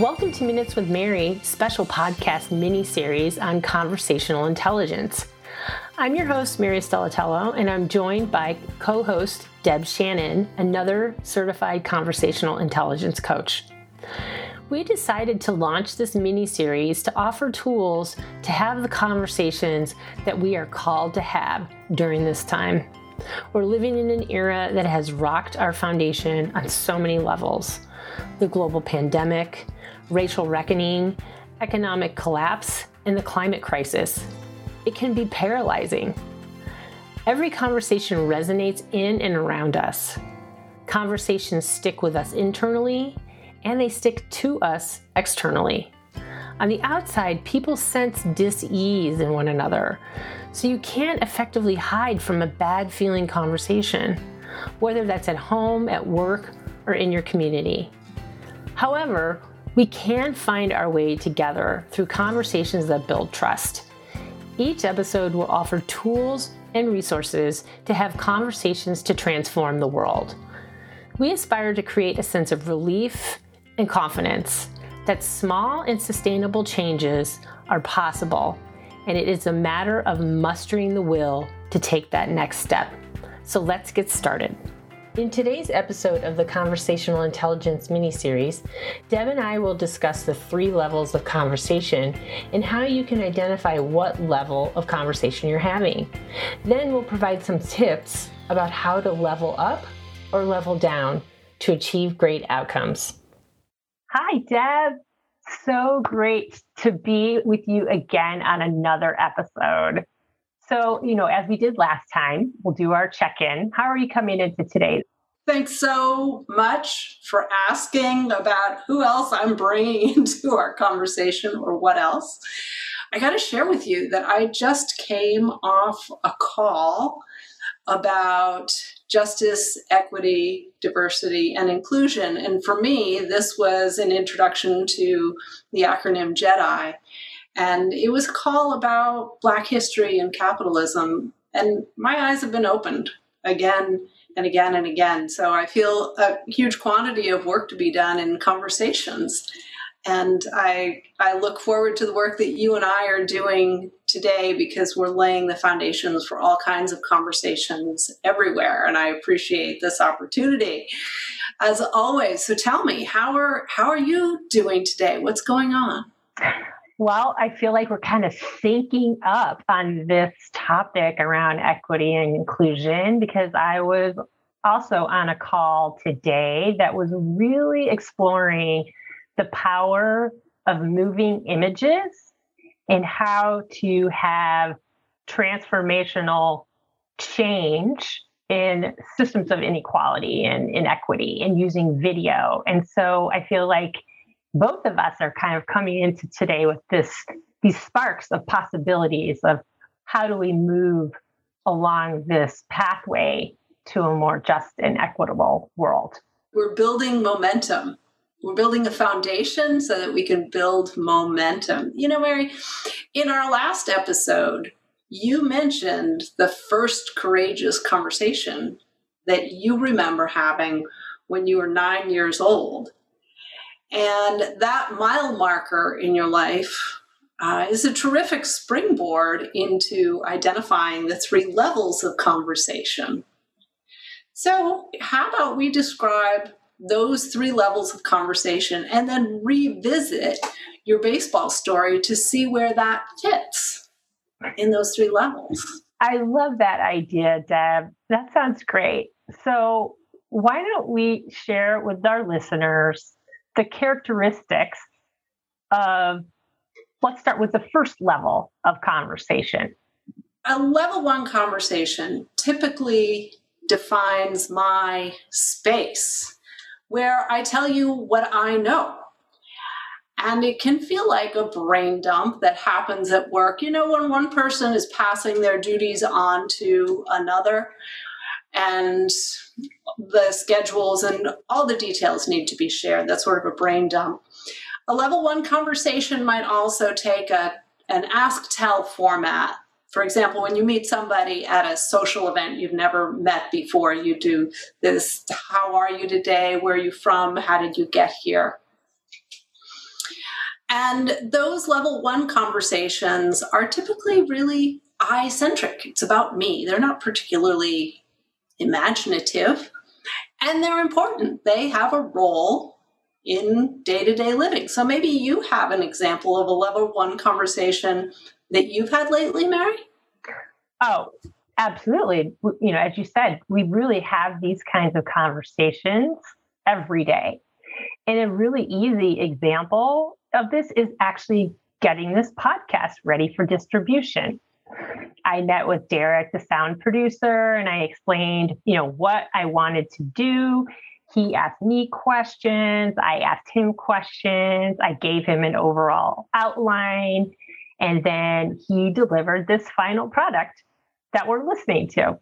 Welcome to Minutes with Mary, special podcast mini series on conversational intelligence. I'm your host, Mary Stellatello, and I'm joined by co host Deb Shannon, another certified conversational intelligence coach. We decided to launch this mini series to offer tools to have the conversations that we are called to have during this time. We're living in an era that has rocked our foundation on so many levels the global pandemic, racial reckoning, economic collapse, and the climate crisis. It can be paralyzing. Every conversation resonates in and around us. Conversations stick with us internally and they stick to us externally. On the outside, people sense dis ease in one another, so you can't effectively hide from a bad feeling conversation, whether that's at home, at work, or in your community. However, we can find our way together through conversations that build trust. Each episode will offer tools and resources to have conversations to transform the world. We aspire to create a sense of relief and confidence that small and sustainable changes are possible, and it is a matter of mustering the will to take that next step. So let's get started. In today's episode of the Conversational Intelligence mini series, Deb and I will discuss the three levels of conversation and how you can identify what level of conversation you're having. Then we'll provide some tips about how to level up or level down to achieve great outcomes. Hi, Deb. So great to be with you again on another episode. So, you know, as we did last time, we'll do our check in. How are you coming into today? Thanks so much for asking about who else I'm bringing into our conversation or what else. I got to share with you that I just came off a call about justice, equity, diversity, and inclusion. And for me, this was an introduction to the acronym JEDI. And it was a call about Black history and capitalism. And my eyes have been opened again and again and again. So I feel a huge quantity of work to be done in conversations. And I, I look forward to the work that you and I are doing today because we're laying the foundations for all kinds of conversations everywhere. And I appreciate this opportunity as always. So tell me, how are, how are you doing today? What's going on? Well, I feel like we're kind of syncing up on this topic around equity and inclusion because I was also on a call today that was really exploring the power of moving images and how to have transformational change in systems of inequality and inequity and using video. And so I feel like both of us are kind of coming into today with this these sparks of possibilities of how do we move along this pathway to a more just and equitable world. We're building momentum. We're building a foundation so that we can build momentum. You know, Mary, in our last episode, you mentioned the first courageous conversation that you remember having when you were nine years old. And that mile marker in your life uh, is a terrific springboard into identifying the three levels of conversation. So, how about we describe those three levels of conversation and then revisit your baseball story to see where that fits in those three levels? I love that idea, Deb. That sounds great. So, why don't we share with our listeners the characteristics of let's start with the first level of conversation. A level one conversation typically defines my space where I tell you what I know. And it can feel like a brain dump that happens at work. You know, when one person is passing their duties on to another, and the schedules and all the details need to be shared. That's sort of a brain dump. A level one conversation might also take a, an ask tell format. For example, when you meet somebody at a social event you've never met before, you do this How are you today? Where are you from? How did you get here? And those level one conversations are typically really I centric. It's about me. They're not particularly imaginative and they're important. They have a role in day to day living. So maybe you have an example of a level one conversation that you've had lately, Mary? Oh, absolutely. You know, as you said, we really have these kinds of conversations every day. And a really easy example of this is actually getting this podcast ready for distribution. I met with Derek, the sound producer, and I explained, you know, what I wanted to do. He asked me questions. I asked him questions. I gave him an overall outline. And then he delivered this final product that we're listening to.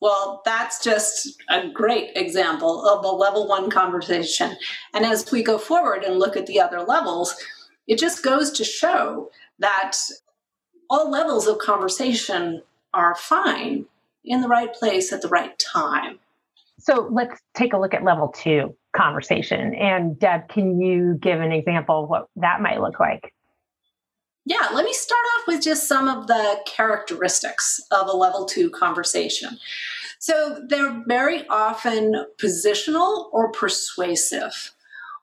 Well, that's just a great example of a level one conversation. And as we go forward and look at the other levels, it just goes to show that all levels of conversation are fine in the right place at the right time. So let's take a look at level two conversation. And Deb, can you give an example of what that might look like? Yeah, let me start off with just some of the characteristics of a level two conversation. So they're very often positional or persuasive,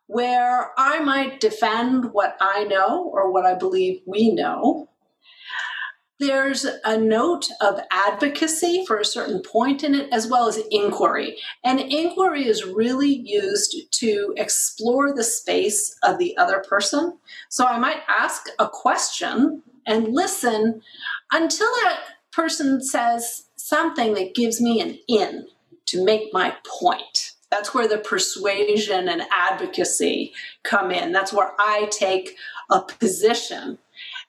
where I might defend what I know or what I believe we know, there's a note of advocacy for a certain point in it, as well as inquiry. And inquiry is really used to explore the space of the other person. So I might ask a question and listen until that person says something that gives me an in to make my point. That's where the persuasion and advocacy come in. That's where I take a position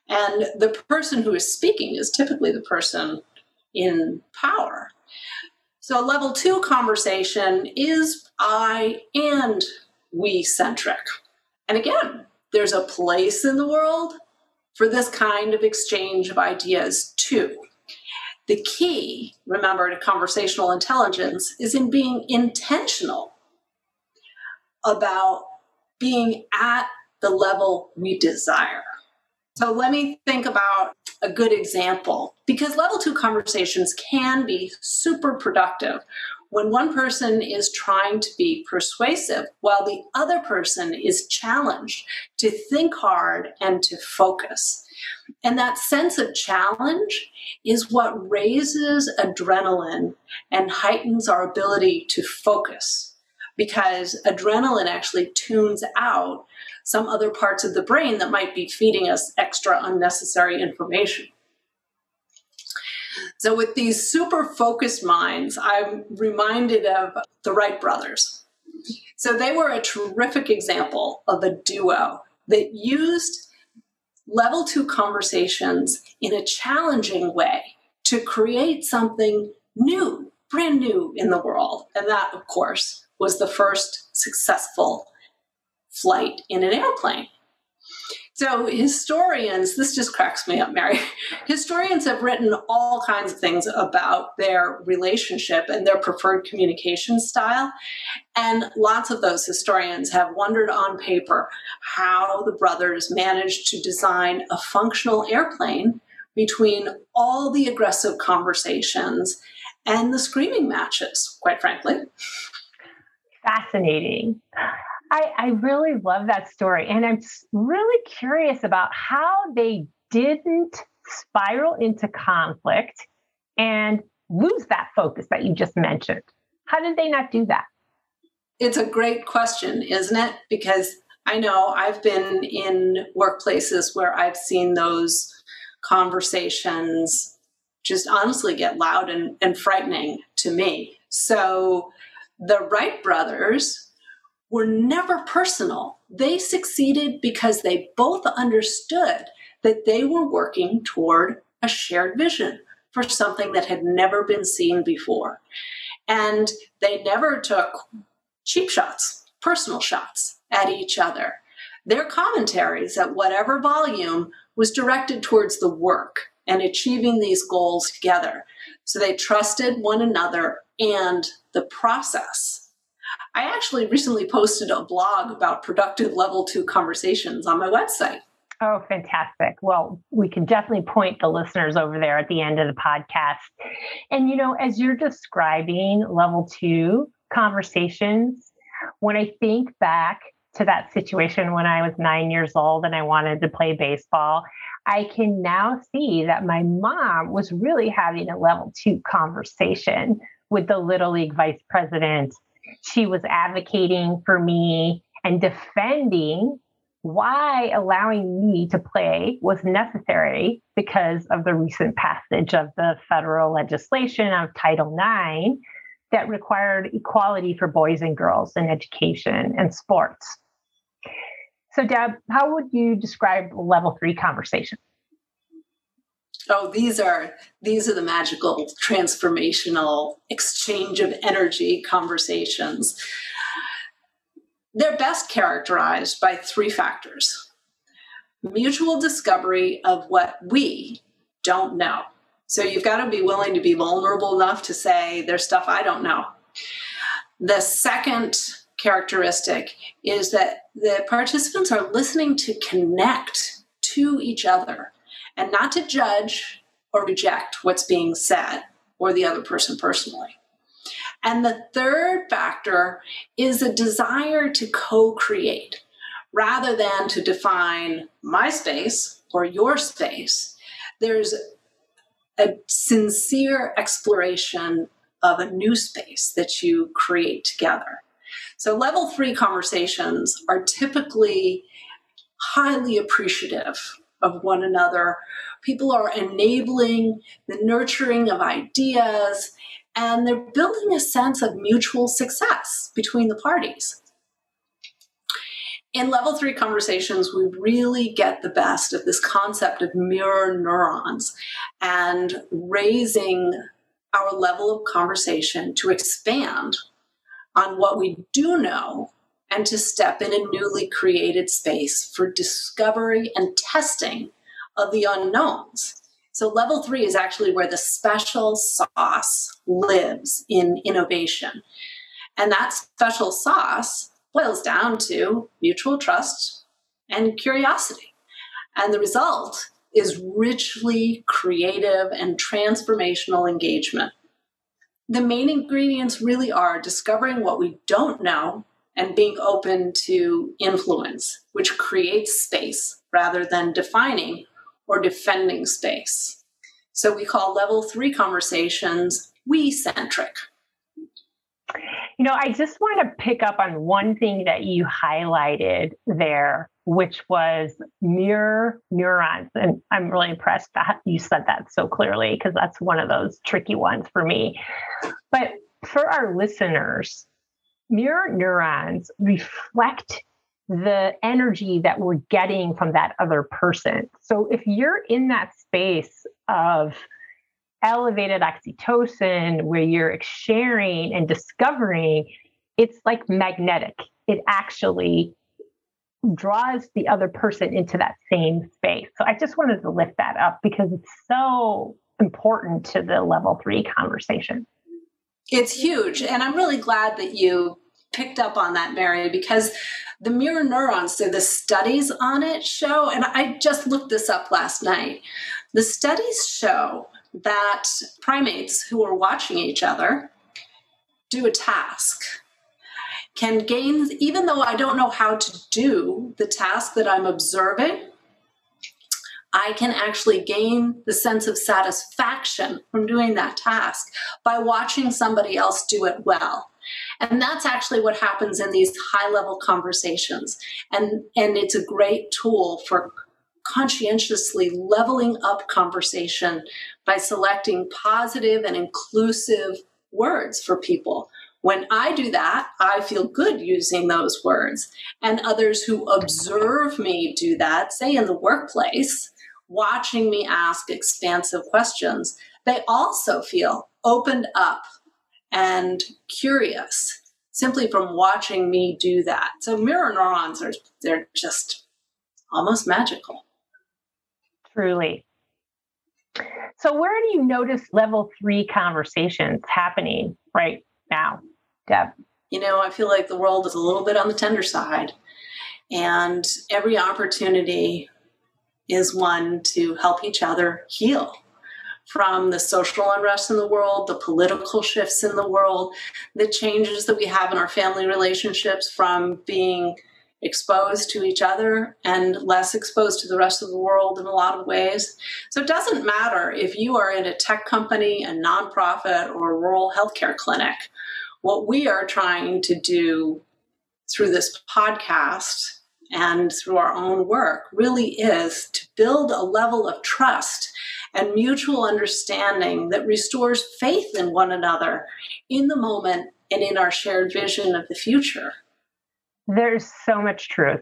and the person who is speaking is typically the person in power. So, level two conversation is I and we centric. And again, there's a place in the world for this kind of exchange of ideas too. The key, remember, to conversational intelligence is in being intentional about being at the level we desire. So let me think about a good example because level two conversations can be super productive when one person is trying to be persuasive while the other person is challenged to think hard and to focus. And that sense of challenge is what raises adrenaline and heightens our ability to focus because adrenaline actually tunes out some other parts of the brain that might be feeding us extra unnecessary information. So, with these super focused minds, I'm reminded of the Wright brothers. So, they were a terrific example of a duo that used level two conversations in a challenging way to create something new, brand new in the world. And that, of course, was the first successful flight in an airplane. So, historians, this just cracks me up, Mary. Historians have written all kinds of things about their relationship and their preferred communication style. And lots of those historians have wondered on paper how the brothers managed to design a functional airplane between all the aggressive conversations and the screaming matches, quite frankly. Fascinating. I, I really love that story. And I'm really curious about how they didn't spiral into conflict and lose that focus that you just mentioned. How did they not do that? It's a great question, isn't it? Because I know I've been in workplaces where I've seen those conversations just honestly get loud and, and frightening to me. So the Wright brothers were never personal. They succeeded because they both understood that they were working toward a shared vision for something that had never been seen before. And they never took cheap shots, personal shots at each other. Their commentaries at whatever volume was directed towards the work and achieving these goals together. So they trusted one another and the process I actually recently posted a blog about productive level two conversations on my website. Oh, fantastic. Well, we can definitely point the listeners over there at the end of the podcast. And, you know, as you're describing level two conversations, when I think back to that situation when I was nine years old and I wanted to play baseball, I can now see that my mom was really having a level two conversation with the Little League vice president. She was advocating for me and defending why allowing me to play was necessary because of the recent passage of the federal legislation of Title IX that required equality for boys and girls in education and sports. So, Deb, how would you describe level three conversation? Oh, these are these are the magical transformational exchange of energy conversations they're best characterized by three factors mutual discovery of what we don't know. So you've got to be willing to be vulnerable enough to say, there's stuff I don't know. The second characteristic is that the participants are listening to connect to each other and not to judge or reject what's being said or the other person personally. And the third factor is a desire to co create rather than to define my space or your space. There's a sincere exploration of a new space that you create together. So, level three conversations are typically highly appreciative of one another. People are enabling the nurturing of ideas and they're building a sense of mutual success between the parties. In level three conversations, we really get the best of this concept of mirror neurons and raising our level of conversation to expand on what we do know and to step in a newly created space for discovery and testing of the unknowns. So, level three is actually where the special sauce lives in innovation. And that special sauce boils down to mutual trust and curiosity. And the result is richly creative and transformational engagement. The main ingredients really are discovering what we don't know and being open to influence, which creates space rather than defining or defending space. So we call level three conversations we centric. You know, I just want to pick up on one thing that you highlighted there, which was mirror neurons. And I'm really impressed that you said that so clearly because that's one of those tricky ones for me. But for our listeners, mirror neurons reflect the energy that we're getting from that other person. So if you're in that space of elevated oxytocin where you're sharing and discovering, it's like magnetic. It actually draws the other person into that same space. So I just wanted to lift that up because it's so important to the level three conversation. It's huge. And I'm really glad that you picked up on that, Mary, because the mirror neurons, so the studies on it show, and I just looked this up last night. The studies show that primates who are watching each other do a task can gain, even though I don't know how to do the task that I'm observing, I can actually gain the sense of satisfaction from doing that task by watching somebody else do it well. And that's actually what happens in these high level conversations. And, and it's a great tool for conscientiously leveling up conversation by selecting positive and inclusive words for people. When I do that, I feel good using those words. And others who observe me do that, say in the workplace, watching me ask expansive questions, they also feel opened up and curious simply from watching me do that. So mirror neurons are they're just almost magical. Truly. So where do you notice level 3 conversations happening right now, Deb? You know, I feel like the world is a little bit on the tender side. And every opportunity is one to help each other heal from the social unrest in the world, the political shifts in the world, the changes that we have in our family relationships from being exposed to each other and less exposed to the rest of the world in a lot of ways. So it doesn't matter if you are in a tech company, a nonprofit, or a rural healthcare clinic. What we are trying to do through this podcast and through our own work really is to build a level of trust and mutual understanding that restores faith in one another in the moment and in our shared vision of the future. There's so much truth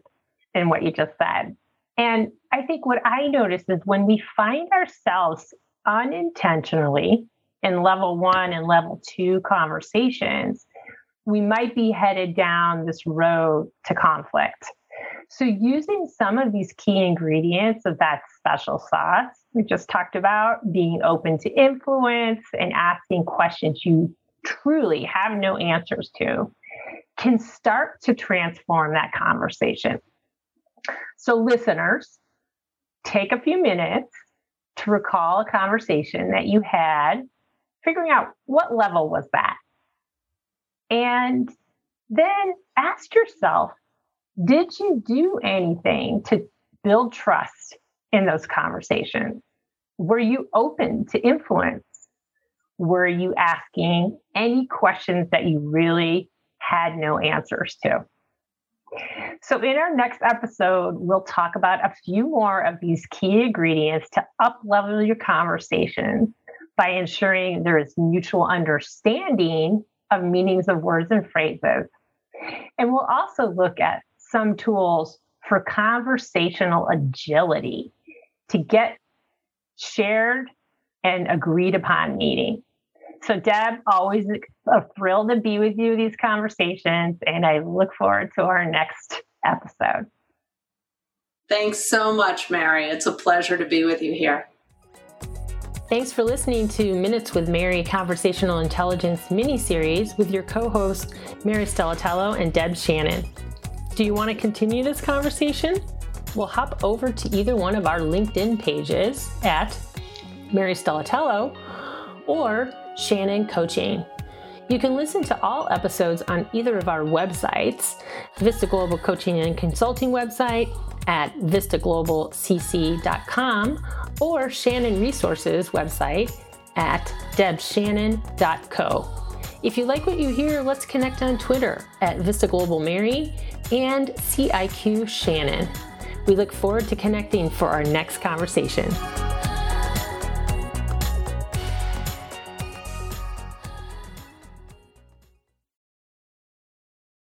in what you just said. And I think what I notice is when we find ourselves unintentionally in level one and level two conversations, we might be headed down this road to conflict. So, using some of these key ingredients of that special sauce we just talked about, being open to influence and asking questions you truly have no answers to, can start to transform that conversation. So, listeners, take a few minutes to recall a conversation that you had, figuring out what level was that. And then ask yourself did you do anything to build trust in those conversations? Were you open to influence? Were you asking any questions that you really had no answers to? So, in our next episode, we'll talk about a few more of these key ingredients to up level your conversation by ensuring there is mutual understanding of meanings of words and phrases. And we'll also look at some tools for conversational agility to get shared and agreed upon meeting. So, Deb, always a thrill to be with you these conversations, and I look forward to our next episode. Thanks so much, Mary. It's a pleasure to be with you here. Thanks for listening to Minutes with Mary Conversational Intelligence mini series with your co hosts, Mary Stellatello and Deb Shannon. Do you want to continue this conversation? Well, hop over to either one of our LinkedIn pages at Mary Stellatello or Shannon Coaching. You can listen to all episodes on either of our websites Vista Global Coaching and Consulting website at vistaglobalcc.com or Shannon Resources website at debshannon.co. If you like what you hear, let's connect on Twitter at Vista Global Mary and CIQ Shannon. We look forward to connecting for our next conversation.